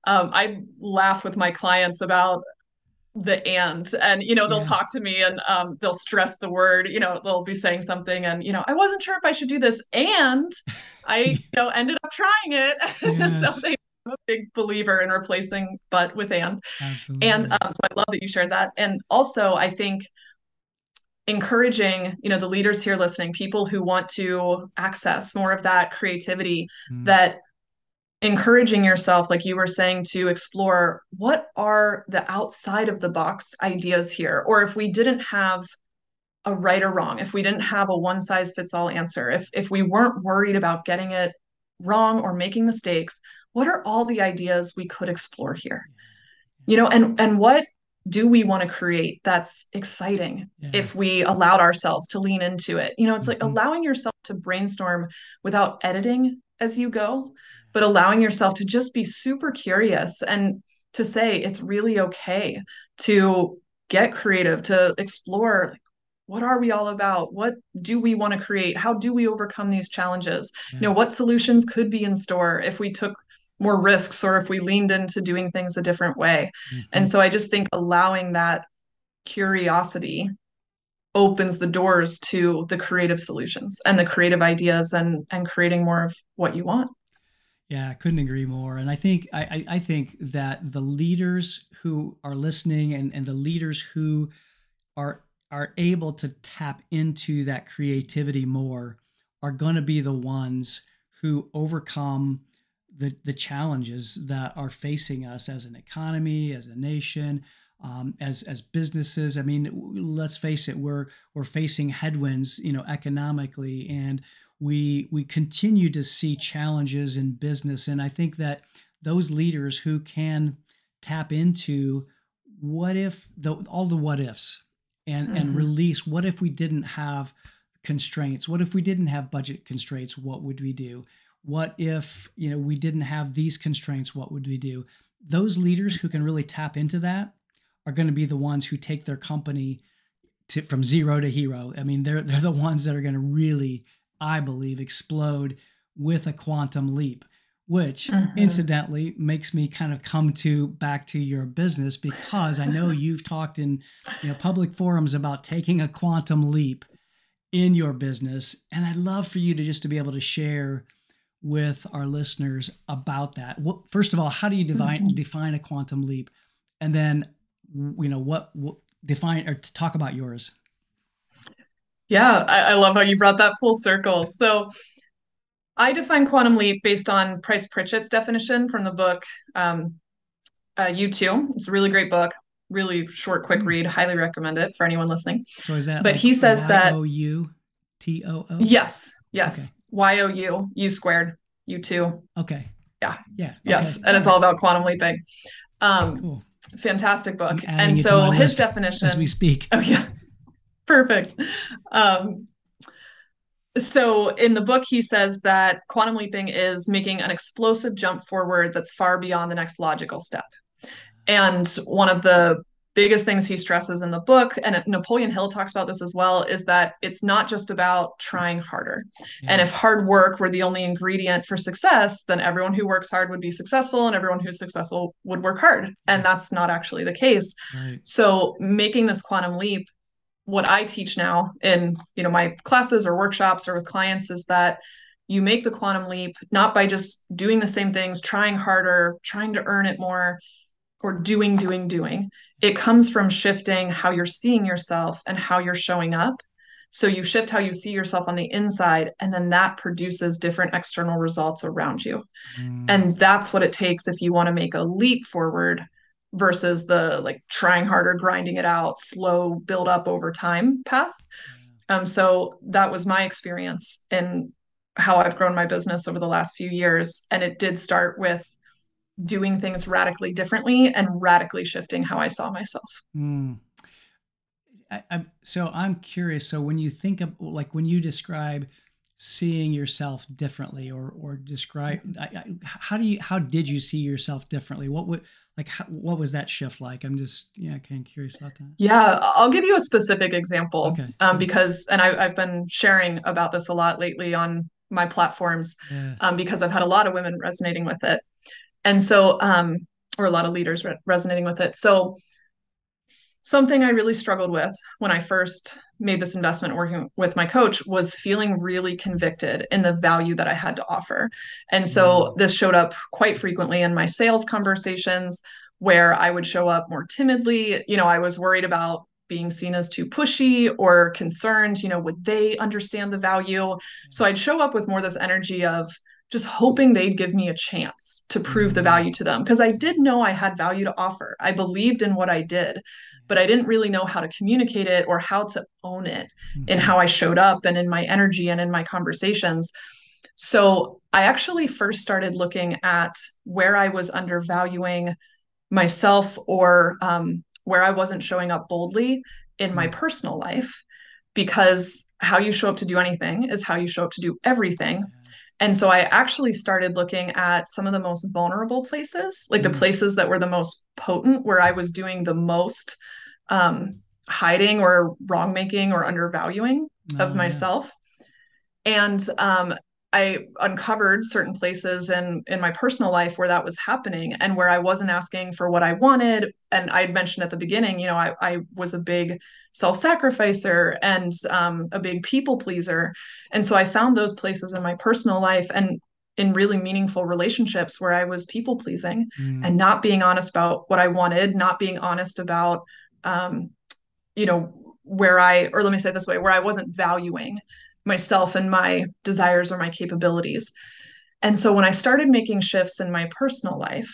um, i laugh with my clients about the and and you know they'll yeah. talk to me and um, they'll stress the word you know they'll be saying something and you know i wasn't sure if i should do this and i you know ended up trying it yes. so they I'm a big believer in replacing but with and Absolutely. and um, so i love that you shared that and also i think encouraging you know the leaders here listening people who want to access more of that creativity mm. that encouraging yourself like you were saying to explore what are the outside of the box ideas here or if we didn't have a right or wrong if we didn't have a one size fits all answer if if we weren't worried about getting it wrong or making mistakes what are all the ideas we could explore here you know and and what do we want to create that's exciting yeah. if we allowed ourselves to lean into it you know it's mm-hmm. like allowing yourself to brainstorm without editing as you go but allowing yourself to just be super curious and to say it's really okay to get creative, to explore what are we all about? What do we want to create? How do we overcome these challenges? Yeah. You know, what solutions could be in store if we took more risks or if we leaned into doing things a different way. Mm-hmm. And so I just think allowing that curiosity opens the doors to the creative solutions and the creative ideas and and creating more of what you want.
Yeah, couldn't agree more. And I think I, I think that the leaders who are listening and, and the leaders who are are able to tap into that creativity more are going to be the ones who overcome the, the challenges that are facing us as an economy, as a nation, um, as as businesses. I mean, let's face it, we're we're facing headwinds, you know, economically, and we we continue to see challenges in business. And i think that those leaders who can tap into what if the all the what ifs and mm-hmm. and release what if we didn't have constraints? What if we didn't have budget constraints? What would we do? What if you know we didn't have these constraints? What would we do? Those leaders who can really tap into that are going to be the ones who take their company to, from zero to hero. I mean they're they're the ones that are going to really I believe, explode with a quantum leap, which mm-hmm. incidentally makes me kind of come to back to your business because I know you've talked in you know public forums about taking a quantum leap in your business and I'd love for you to just to be able to share with our listeners about that. First of all, how do you define mm-hmm. define a quantum leap? And then you know what, what define or talk about yours.
Yeah, I, I love how you brought that full circle. So I define quantum leap based on Price Pritchett's definition from the book um, uh, U2. It's a really great book, really short, quick read. Highly recommend it for anyone listening.
So is that?
But like he says that
O U T O O.
Yes, yes. Y O U U squared U two.
Okay.
Yeah.
Yeah.
Yes, okay. and it's all about quantum leaping. Um, cool. Fantastic book. And so his definition
as we speak.
Oh yeah. Perfect. Um, so in the book, he says that quantum leaping is making an explosive jump forward that's far beyond the next logical step. And one of the biggest things he stresses in the book, and Napoleon Hill talks about this as well, is that it's not just about trying harder. Yeah. And if hard work were the only ingredient for success, then everyone who works hard would be successful and everyone who's successful would work hard. And that's not actually the case. Right. So making this quantum leap what I teach now in you know my classes or workshops or with clients is that you make the quantum leap not by just doing the same things, trying harder, trying to earn it more, or doing, doing, doing. It comes from shifting how you're seeing yourself and how you're showing up. So you shift how you see yourself on the inside, and then that produces different external results around you. Mm. And that's what it takes if you want to make a leap forward versus the like trying harder, grinding it out, slow build up over time path. Um, so that was my experience in how I've grown my business over the last few years. And it did start with doing things radically differently and radically shifting how I saw myself.
Mm. I, I, so I'm curious. So when you think of like when you describe seeing yourself differently or or describe I, I, how do you how did you see yourself differently? What would like how, what was that shift like? I'm just yeah kind of curious about that.
Yeah i'll give you a specific example okay. um, because and I, i've been sharing about this a lot lately on my platforms yeah. um, because i've had a lot of women resonating with it. And so um or a lot of leaders re- resonating with it. So something I really struggled with when I first made this investment working with my coach was feeling really convicted in the value that I had to offer. And so mm. this showed up quite frequently in my sales conversations where I would show up more timidly. You know, I was worried about being seen as too pushy or concerned, you know, would they understand the value? So I'd show up with more this energy of, just hoping they'd give me a chance to prove the mm. value to them because I did know I had value to offer. I believed in what I did but I didn't really know how to communicate it or how to own it mm-hmm. in how I showed up and in my energy and in my conversations. So I actually first started looking at where I was undervaluing myself or um, where I wasn't showing up boldly in my mm. personal life because how you show up to do anything is how you show up to do everything. And so I actually started looking at some of the most vulnerable places, like mm-hmm. the mm. places that were the most potent, where I was doing the most um, hiding or wrong making or undervaluing oh, of myself. Yeah. And um, I uncovered certain places in in my personal life where that was happening and where I wasn't asking for what I wanted. And I'd mentioned at the beginning, you know, I, I was a big self-sacrificer and um, a big people pleaser. And so I found those places in my personal life and in really meaningful relationships where I was people pleasing mm. and not being honest about what I wanted, not being honest about um, you know, where I, or let me say this way, where I wasn't valuing myself and my desires or my capabilities. And so when I started making shifts in my personal life,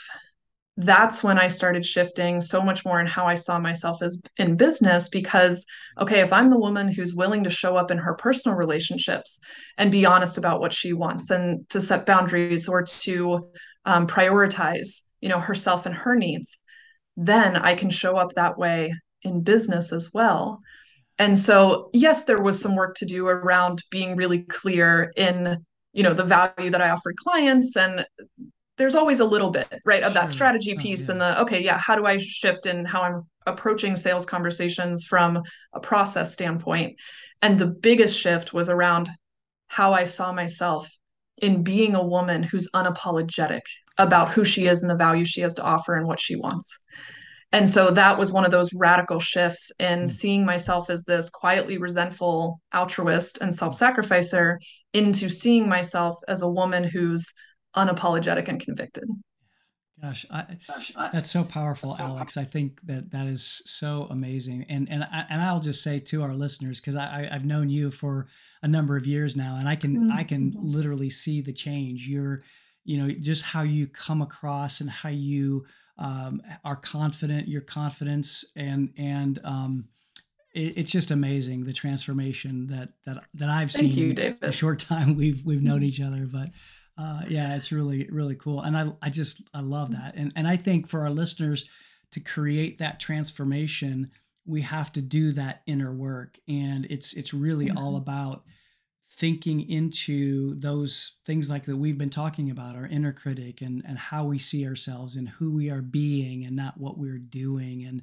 that's when I started shifting so much more in how I saw myself as in business. Because, okay, if I'm the woman who's willing to show up in her personal relationships and be honest about what she wants and to set boundaries or to um, prioritize, you know, herself and her needs, then I can show up that way in business as well. And so, yes, there was some work to do around being really clear in, you know, the value that I offered clients. And there's always a little bit, right, of that strategy oh, piece oh, yeah. and the, okay, yeah, how do I shift in how I'm approaching sales conversations from a process standpoint? And the biggest shift was around how I saw myself in being a woman who's unapologetic about who she is and the value she has to offer and what she wants. And so that was one of those radical shifts in mm. seeing myself as this quietly resentful altruist and self sacrificer into seeing myself as a woman who's unapologetic and convicted.
Gosh, I, that's so powerful, that's so Alex. I think that that is so amazing, and and I, and I'll just say to our listeners because I I've known you for a number of years now, and I can mm-hmm. I can literally see the change. You're, you know, just how you come across and how you um, are confident, your confidence, and and um, it, it's just amazing the transformation that that that I've
Thank
seen
you, David.
A short time we've we've known each other. But uh, yeah, it's really really cool, and I I just I love that, and and I think for our listeners to create that transformation, we have to do that inner work, and it's it's really mm-hmm. all about thinking into those things like that we've been talking about our inner critic and and how we see ourselves and who we are being and not what we're doing and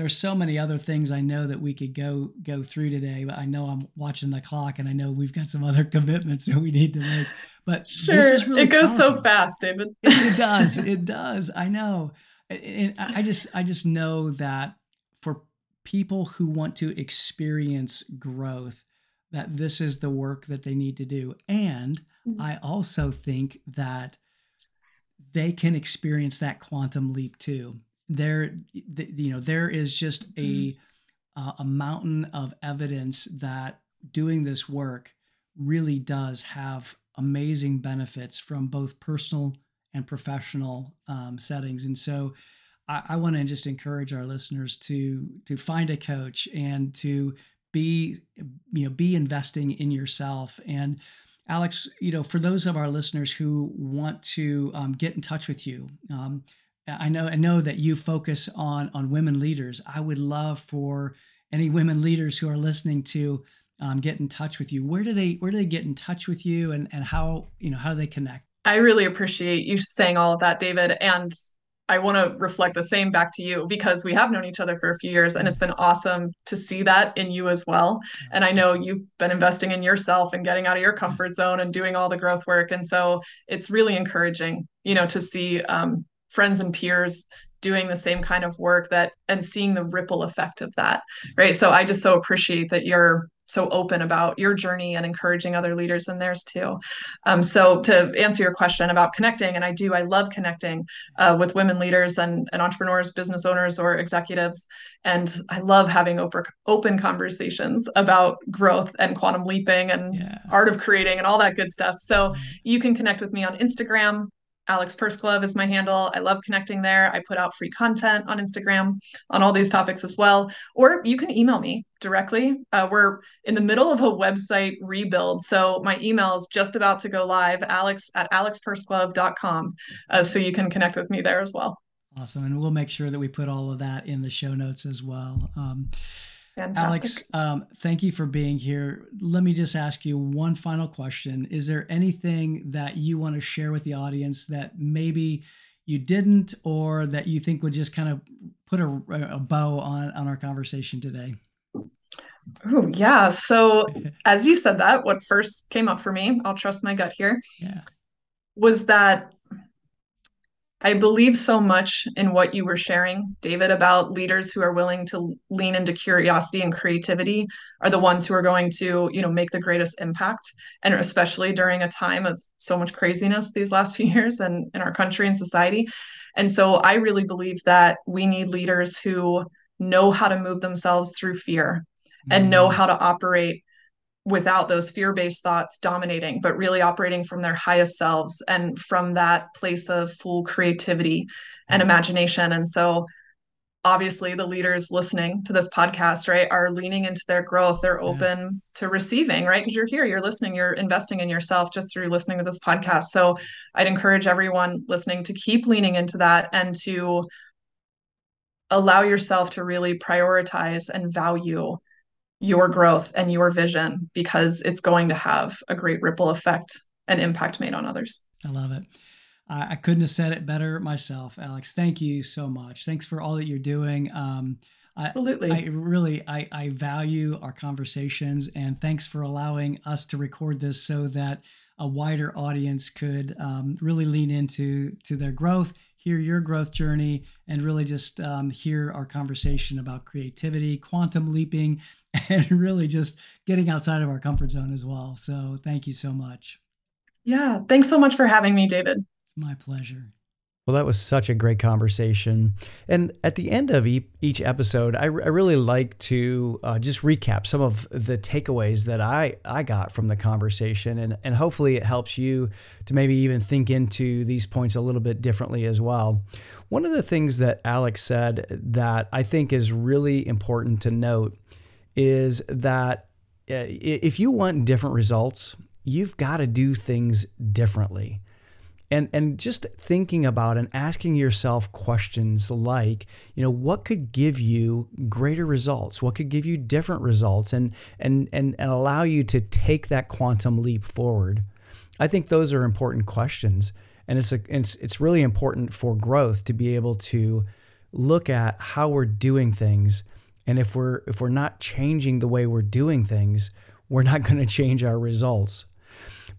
there are so many other things I know that we could go go through today, but I know I'm watching the clock and I know we've got some other commitments that we need to make. But
sure, really it goes powerful. so fast, David.
it, it, does. It does. I know. And I just I just know that for people who want to experience growth, that this is the work that they need to do. And mm-hmm. I also think that they can experience that quantum leap too. There, you know, there is just a uh, a mountain of evidence that doing this work really does have amazing benefits from both personal and professional um, settings. And so, I, I want to just encourage our listeners to to find a coach and to be you know be investing in yourself and alex you know for those of our listeners who want to um, get in touch with you um, i know i know that you focus on on women leaders i would love for any women leaders who are listening to
um, get in touch with you, where do they where do they get in touch with you, and and how you know how do they connect?
I really appreciate you saying all of that, David, and I want to reflect the same back to you because we have known each other for a few years and it's been awesome to see that in you as well. And I know you've been investing in yourself and getting out of your comfort zone and doing all the growth work. And so it's really encouraging, you know, to see um, friends and peers doing the same kind of work that and seeing the ripple effect of that. Right. So I just so appreciate that you're so open about your journey and encouraging other leaders in theirs too. Um, so to answer your question about connecting, and I do, I love connecting uh, with women leaders and, and entrepreneurs, business owners, or executives. And I love having open, open conversations about growth and quantum leaping and yeah. art of creating and all that good stuff. So you can connect with me on Instagram Alex Pursglove is my handle. I love connecting there. I put out free content on Instagram on all these topics as well. Or you can email me directly. Uh, we're in the middle of a website rebuild. So my email is just about to go live, alex at alexpursglove.com. Uh, so you can connect with me there as well.
Awesome. And we'll make sure that we put all of that in the show notes as well. Um, Fantastic. Alex, um, thank you for being here. Let me just ask you one final question. Is there anything that you want to share with the audience that maybe you didn't or that you think would just kind of put a, a bow on, on our conversation today?
Oh, yeah. So, as you said that, what first came up for me, I'll trust my gut here,
yeah.
was that I believe so much in what you were sharing, David, about leaders who are willing to lean into curiosity and creativity are the ones who are going to, you know, make the greatest impact. And especially during a time of so much craziness these last few years and in our country and society. And so I really believe that we need leaders who know how to move themselves through fear mm-hmm. and know mm-hmm. how to operate without those fear based thoughts dominating, but really operating from their highest selves and from that place of full creativity and mm-hmm. imagination. And so, obviously, the leaders listening to this podcast, right, are leaning into their growth. They're open yeah. to receiving, right? Because you're here, you're listening, you're investing in yourself just through listening to this podcast. So, I'd encourage everyone listening to keep leaning into that and to allow yourself to really prioritize and value your growth and your vision because it's going to have a great ripple effect and impact made on others.
I love it. I, couldn't have said it better myself, Alex. Thank you so much. Thanks for all that you're doing. Um,
Absolutely.
I, I really I, I value our conversations and thanks for allowing us to record this so that a wider audience could um, really lean into to their growth hear your growth journey and really just um, hear our conversation about creativity, quantum leaping, and really just getting outside of our comfort zone as well. So thank you so much.
Yeah. Thanks so much for having me, David.
It's my pleasure.
Well, that was such a great conversation. And at the end of each episode, I really like to uh, just recap some of the takeaways that I, I got from the conversation. And, and hopefully it helps you to maybe even think into these points a little bit differently as well. One of the things that Alex said that I think is really important to note is that uh, if you want different results, you've got to do things differently and and just thinking about and asking yourself questions like you know what could give you greater results? What could give you different results? And and and, and allow you to take that quantum leap forward. I think those are important questions. And it's a it's it's really important for growth to be able to look at how we're doing things. And if we're if we're not changing the way we're doing things we're not going to change our results.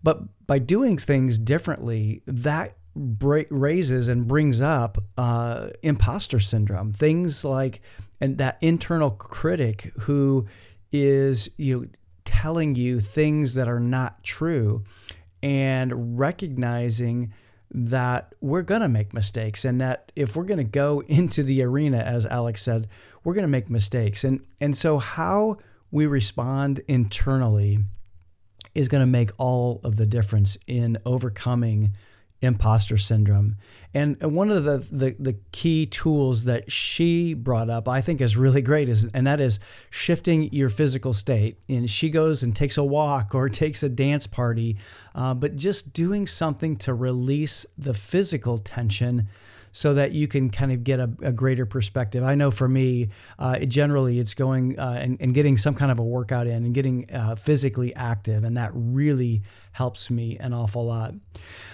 But by doing things differently, that raises and brings up uh, imposter syndrome. Things like and that internal critic who is you know, telling you things that are not true, and recognizing that we're going to make mistakes and that if we're going to go into the arena as Alex said we're going to make mistakes and and so how we respond internally is going to make all of the difference in overcoming imposter syndrome. And one of the, the, the key tools that she brought up, I think is really great, is and that is shifting your physical state. And she goes and takes a walk or takes a dance party, uh, but just doing something to release the physical tension so that you can kind of get a, a greater perspective. I know for me, uh, it generally it's going uh, and, and, getting some kind of a workout in and getting uh, physically active, and that really helps me an awful lot.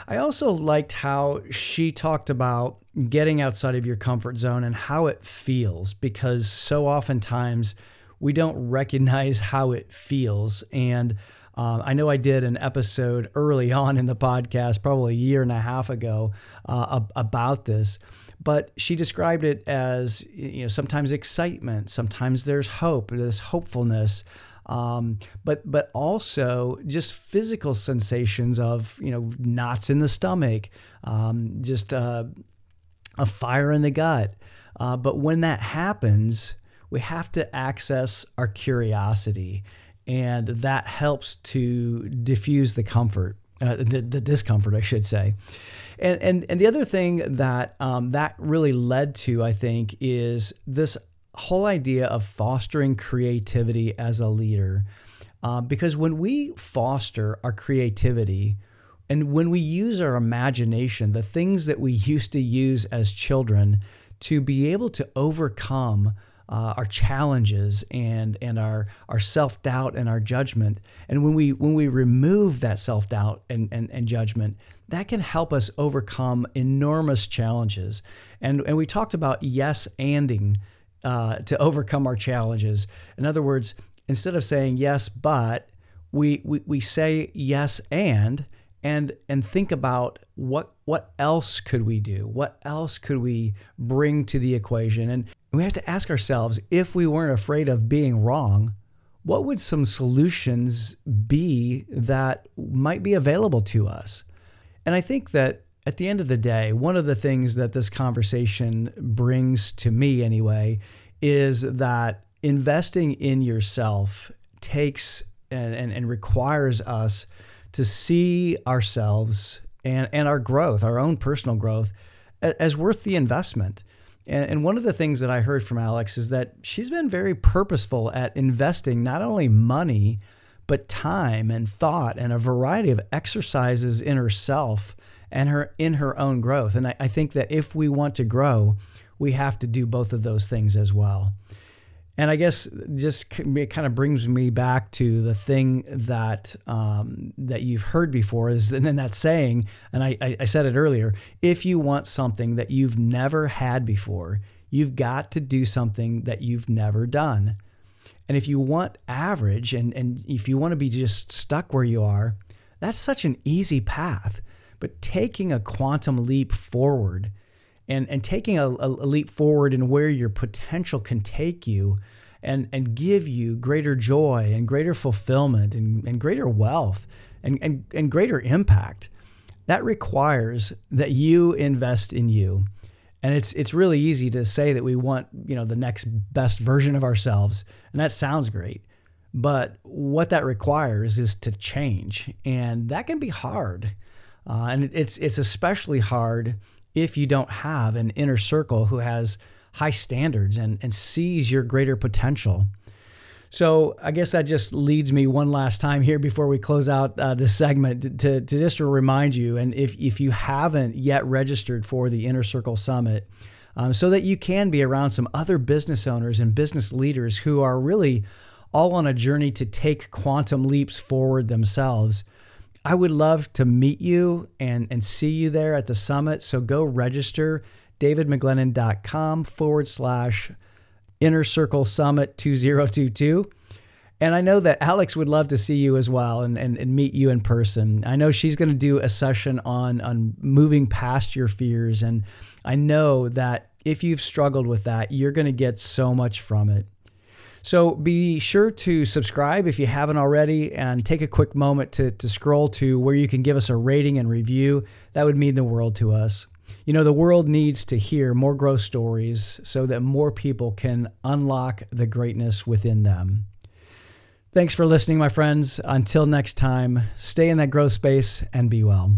I also liked how she talked about getting outside of your comfort zone and how it feels because so oftentimes we don't recognize how it feels and uh, I know I did an episode early on in the podcast, probably a year and a half ago, uh, about this. But she described it as you know sometimes excitement, sometimes there's hope, there's hopefulness, um, but but also just physical sensations of you know knots in the stomach, um, just uh, a fire in the gut. Uh, but when that happens, we have to access our curiosity and that helps to diffuse the comfort, uh, the, the discomfort, I should say. And, and, and the other thing that um, that really led to, I think, is this whole idea of fostering creativity as a leader. Uh, because when we foster our creativity, and when we use our imagination, the things that we used to use as children to be able to overcome uh, our challenges and and our our self doubt and our judgment. And when we when we remove that self doubt and, and and judgment, that can help us overcome enormous challenges. And and we talked about yes anding uh, to overcome our challenges. In other words, instead of saying yes but, we we, we say yes and and and think about what what else could we do? What else could we bring to the equation? And we have to ask ourselves if we weren't afraid of being wrong, what would some solutions be that might be available to us? And I think that at the end of the day, one of the things that this conversation brings to me anyway is that investing in yourself takes and, and, and requires us to see ourselves and, and our growth, our own personal growth, as worth the investment. And, one of the things that I heard from Alex is that she's been very purposeful at investing not only money, but time and thought and a variety of exercises in herself and her in her own growth. And I, I think that if we want to grow, we have to do both of those things as well. And I guess just it kind of brings me back to the thing that um, that you've heard before is and then that saying, and I, I said it earlier. If you want something that you've never had before, you've got to do something that you've never done. And if you want average and, and if you want to be just stuck where you are, that's such an easy path. But taking a quantum leap forward and and taking a, a leap forward in where your potential can take you and and give you greater joy and greater fulfillment and, and greater wealth and, and, and greater impact. That requires that you invest in you. And it's it's really easy to say that we want you know the next best version of ourselves and that sounds great. But what that requires is to change and that can be hard. Uh, and it's it's especially hard if you don't have an inner circle who has high standards and, and sees your greater potential. So I guess that just leads me one last time here before we close out uh, this segment to, to just to remind you, and if, if you haven't yet registered for the Inner Circle Summit, um, so that you can be around some other business owners and business leaders who are really all on a journey to take quantum leaps forward themselves. I would love to meet you and, and see you there at the summit. So go register davidmcglennon.com forward slash inner circle summit 2022. And I know that Alex would love to see you as well and, and, and meet you in person. I know she's going to do a session on, on moving past your fears. And I know that if you've struggled with that, you're going to get so much from it. So be sure to subscribe if you haven't already and take a quick moment to, to scroll to where you can give us a rating and review. That would mean the world to us. You know, the world needs to hear more growth stories so that more people can unlock the greatness within them. Thanks for listening, my friends. Until next time, stay in that growth space and be well.